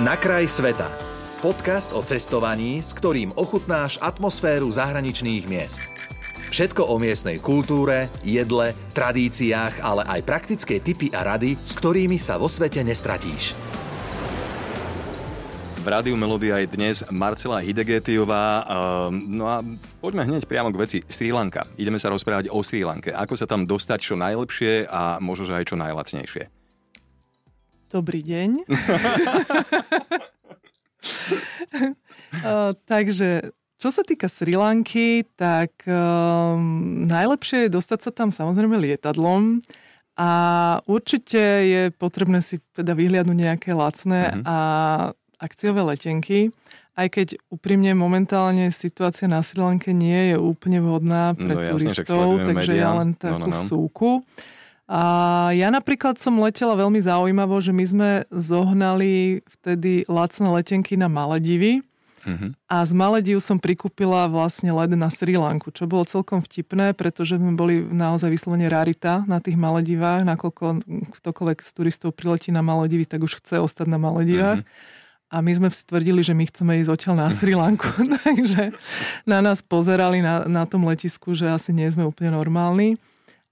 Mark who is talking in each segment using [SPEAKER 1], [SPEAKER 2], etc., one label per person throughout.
[SPEAKER 1] Na kraj sveta. Podcast o cestovaní, s ktorým ochutnáš atmosféru zahraničných miest. Všetko o miestnej kultúre, jedle, tradíciách, ale aj praktické tipy a rady, s ktorými sa vo svete nestratíš.
[SPEAKER 2] V rádiu Melodia je dnes Marcela Hidegetiová. No a poďme hneď priamo k veci. Sri Lanka. Ideme sa rozprávať o Sri Lanke. Ako sa tam dostať čo najlepšie a možno aj čo najlacnejšie.
[SPEAKER 3] Dobrý deň. uh, takže čo sa týka Sri Lanky, tak um, najlepšie je dostať sa tam samozrejme lietadlom a určite je potrebné si teda vyhliadnúť nejaké lacné mm-hmm. a akciové letenky, aj keď úprimne momentálne situácia na Sri Lanke nie je úplne vhodná pre no, turistov, jasne, takže ja len takú no, no, no. súku. A ja napríklad som letela veľmi zaujímavo, že my sme zohnali vtedy lacné letenky na Maledivy. Uh-huh. A z Malediv som prikúpila vlastne let na Sri Lanku, čo bolo celkom vtipné, pretože sme boli naozaj vyslovene rarita na tých Maledivách, nakoľko ktokoľvek z turistov priletí na Maledivy, tak už chce ostať na Maledivách. Uh-huh. A my sme stvrdili, že my chceme ísť odtiaľ na Sri Lanku, takže na nás pozerali na, na tom letisku, že asi nie sme úplne normálni,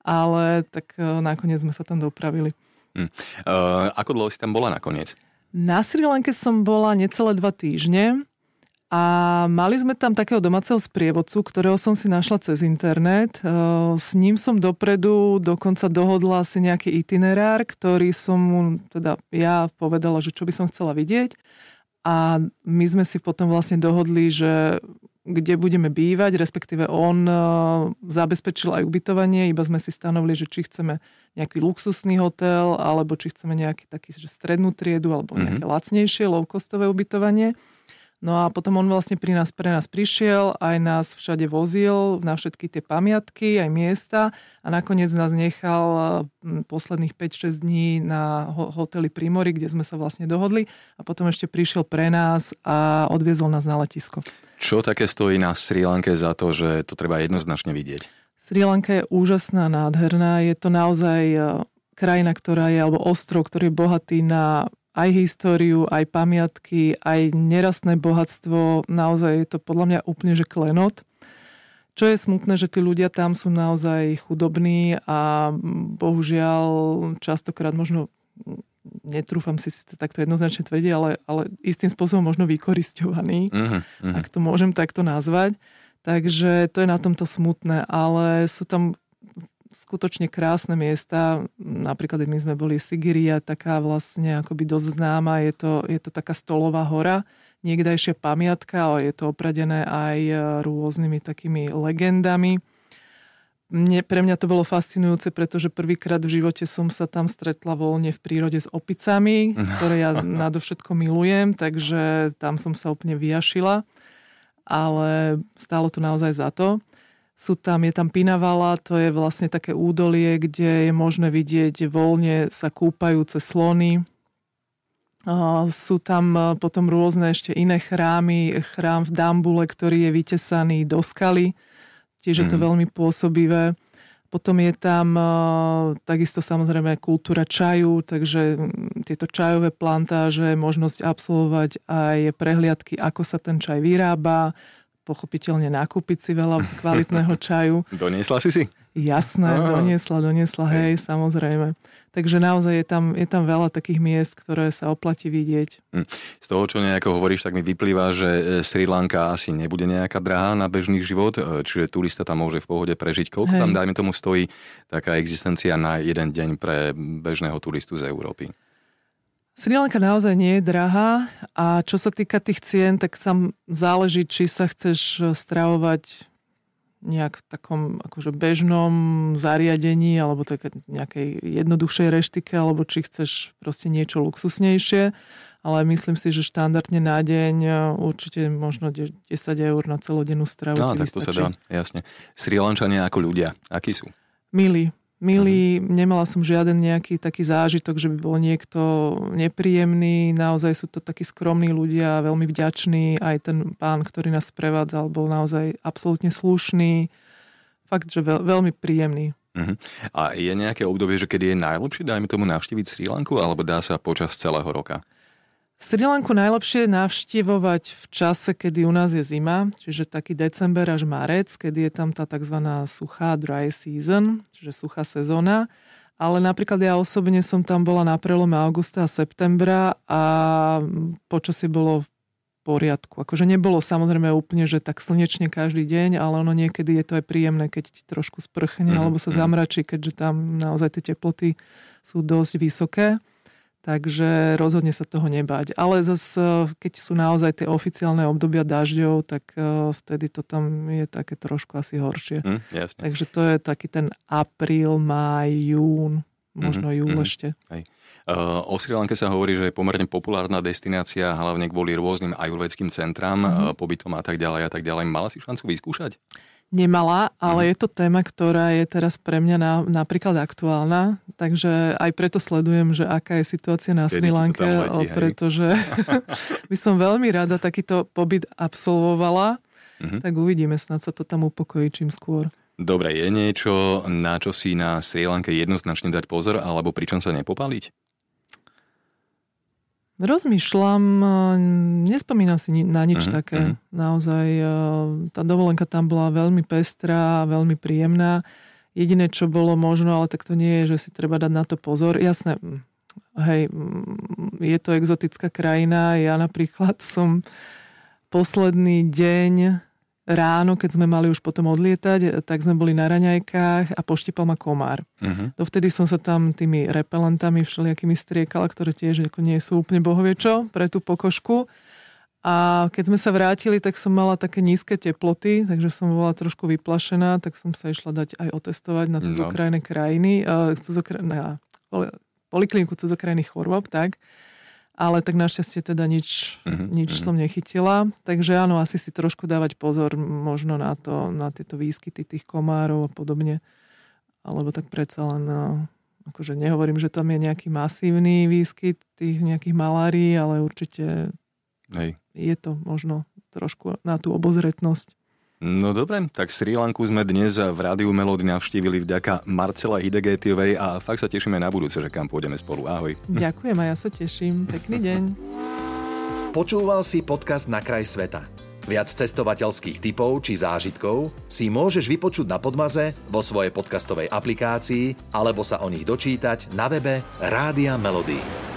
[SPEAKER 3] ale tak e, nakoniec sme sa tam dopravili.
[SPEAKER 2] Hmm. Uh, ako dlho si tam bola nakoniec?
[SPEAKER 3] Na Sri Lanke som bola necelé dva týždne a mali sme tam takého domáceho sprievodcu, ktorého som si našla cez internet. E, s ním som dopredu dokonca dohodla si nejaký itinerár, ktorý som mu teda ja povedala, že čo by som chcela vidieť a my sme si potom vlastne dohodli, že kde budeme bývať, respektíve on uh, zabezpečil aj ubytovanie, iba sme si stanovili, že či chceme nejaký luxusný hotel, alebo či chceme nejaký taký, že strednú triedu, alebo mhm. nejaké mm-hmm. lacnejšie, low-costové ubytovanie. No a potom on vlastne pri nás, pre nás prišiel, aj nás všade vozil na všetky tie pamiatky, aj miesta a nakoniec nás nechal posledných 5-6 dní na hoteli Primory, kde sme sa vlastne dohodli a potom ešte prišiel pre nás a odviezol nás na letisko.
[SPEAKER 2] Čo také stojí na Sri Lanke za to, že to treba jednoznačne vidieť?
[SPEAKER 3] Sri Lanka je úžasná, nádherná. Je to naozaj e, krajina, ktorá je, alebo ostrov, ktorý je bohatý na aj históriu, aj pamiatky, aj nerastné bohatstvo. Naozaj je to podľa mňa úplne, že klenot. Čo je smutné, že tí ľudia tam sú naozaj chudobní a bohužiaľ častokrát možno netrúfam si takto jednoznačne tvrdiť, ale, ale istým spôsobom možno vykoristovaní, uh-huh, uh-huh. ak to môžem takto nazvať. Takže to je na tomto smutné, ale sú tam skutočne krásne miesta. Napríklad my sme boli Sigiria, taká vlastne akoby dosť známa. Je to, je to taká stolová hora, niekdajšia pamiatka, ale je to opradené aj rôznymi takými legendami. Mne, pre mňa to bolo fascinujúce, pretože prvýkrát v živote som sa tam stretla voľne v prírode s opicami, ktoré ja nadovšetko milujem, takže tam som sa úplne vyjašila. Ale stálo to naozaj za to. Sú tam, je tam Pinavala, to je vlastne také údolie, kde je možné vidieť voľne sa kúpajúce slony. Sú tam e, potom rôzne ešte iné chrámy. Chrám v Dambule, ktorý je vytesaný do skaly. Tiež je to mm. veľmi pôsobivé. Potom je tam uh, takisto samozrejme kultúra čaju, takže tieto čajové plantáže, možnosť absolvovať aj prehliadky, ako sa ten čaj vyrába, pochopiteľne nakúpiť si veľa kvalitného čaju.
[SPEAKER 2] Doniesla si si?
[SPEAKER 3] Jasné, Aha. doniesla, doniesla, hej, hej, samozrejme. Takže naozaj je tam, je tam veľa takých miest, ktoré sa oplatí vidieť.
[SPEAKER 2] Hm. Z toho, čo nejako hovoríš, tak mi vyplýva, že e, Sri Lanka asi nebude nejaká drahá na bežný život, e, čiže turista tam môže v pohode prežiť. Koľko hej. tam, dajme tomu, stojí taká existencia na jeden deň pre bežného turistu z Európy?
[SPEAKER 3] Sri Lanka naozaj nie je drahá a čo sa týka tých cien, tak sam záleží, či sa chceš stravovať nejak v takom akože bežnom zariadení alebo také nejakej jednoduchšej reštike, alebo či chceš proste niečo luxusnejšie. Ale myslím si, že štandardne na deň určite možno 10 eur na celodennú stravu.
[SPEAKER 2] No, tak to sa dá, jasne. Sri Lančania ako ľudia, akí sú?
[SPEAKER 3] Milí, uh-huh. nemala som žiaden nejaký taký zážitok, že by bol niekto nepríjemný, naozaj sú to takí skromní ľudia, veľmi vďační, aj ten pán, ktorý nás prevádzal, bol naozaj absolútne slušný, fakt, že veľ, veľmi príjemný.
[SPEAKER 2] Uh-huh. A je nejaké obdobie, že kedy je najlepšie, dajme tomu, navštíviť Sri Lanku, alebo dá sa počas celého roka?
[SPEAKER 3] Sri Lanku najlepšie navštevovať v čase, kedy u nás je zima, čiže taký december až marec, kedy je tam tá tzv. suchá dry season, čiže suchá sezóna. Ale napríklad ja osobne som tam bola na prelome augusta a septembra a počasie bolo v poriadku. Akože nebolo samozrejme úplne, že tak slnečne každý deň, ale ono niekedy je to aj príjemné, keď ti trošku sprchne mm-hmm. alebo sa mhm. zamračí, keďže tam naozaj tie teploty sú dosť vysoké. Takže rozhodne sa toho nebať. Ale zase, keď sú naozaj tie oficiálne obdobia dažďov, tak uh, vtedy to tam je také trošku asi horšie.
[SPEAKER 2] Mm, jasne.
[SPEAKER 3] Takže to je taký ten apríl, máj, jún, možno mm-hmm, júl mm-hmm. ešte.
[SPEAKER 2] Hej. Uh, o Sri Lanke sa hovorí, že je pomerne populárna destinácia, hlavne kvôli rôznym ajurvedským centrám, mm-hmm. uh, pobytom a tak ďalej a tak ďalej. Mala si šancu vyskúšať?
[SPEAKER 3] Nemala, ale mm. je to téma, ktorá je teraz pre mňa na, napríklad aktuálna, takže aj preto sledujem, že aká je situácia na Sri Lanke, pretože by som veľmi rada takýto pobyt absolvovala, mm-hmm. tak uvidíme, snad sa to tam upokojí čím skôr.
[SPEAKER 2] Dobre, je niečo, na čo si na Sri Lanke jednoznačne dať pozor, alebo pričom sa nepopaliť?
[SPEAKER 3] Rozmýšľam, nespomínam si na nič uh-huh, také. Uh-huh. Naozaj tá dovolenka tam bola veľmi pestrá, veľmi príjemná. Jediné, čo bolo možno, ale tak to nie je, že si treba dať na to pozor. Jasné, hej, je to exotická krajina. Ja napríklad som posledný deň ráno, keď sme mali už potom odlietať, tak sme boli na raňajkách a poštipal ma komár. Uh-huh. Dovtedy som sa tam tými repelentami všelijakými striekala, ktoré tiež ako nie sú úplne bohoviečo pre tú pokožku. A keď sme sa vrátili, tak som mala také nízke teploty, takže som bola trošku vyplašená, tak som sa išla dať aj otestovať na cudzokrajné no. krajiny, uh, cudzokra- na polikliniku cudzokrajných chorôb, tak ale tak našťastie teda nič, mm-hmm. nič mm-hmm. som nechytila. Takže áno, asi si trošku dávať pozor možno na to, na tieto výskyty tých komárov a podobne. Alebo tak predsa len, no, akože nehovorím, že tam je nejaký masívny výskyt tých nejakých malárií, ale určite Hej. je to možno trošku na tú obozretnosť.
[SPEAKER 2] No dobre, tak Sri Lanku sme dnes v Rádiu Melody navštívili vďaka Marcela Hidegetiovej a fakt sa tešíme na budúce, že kam pôjdeme spolu. Ahoj.
[SPEAKER 3] Ďakujem a ja sa teším. Pekný deň.
[SPEAKER 1] Počúval si podcast Na kraj sveta. Viac cestovateľských typov či zážitkov si môžeš vypočuť na Podmaze vo svojej podcastovej aplikácii alebo sa o nich dočítať na webe Rádia Melody.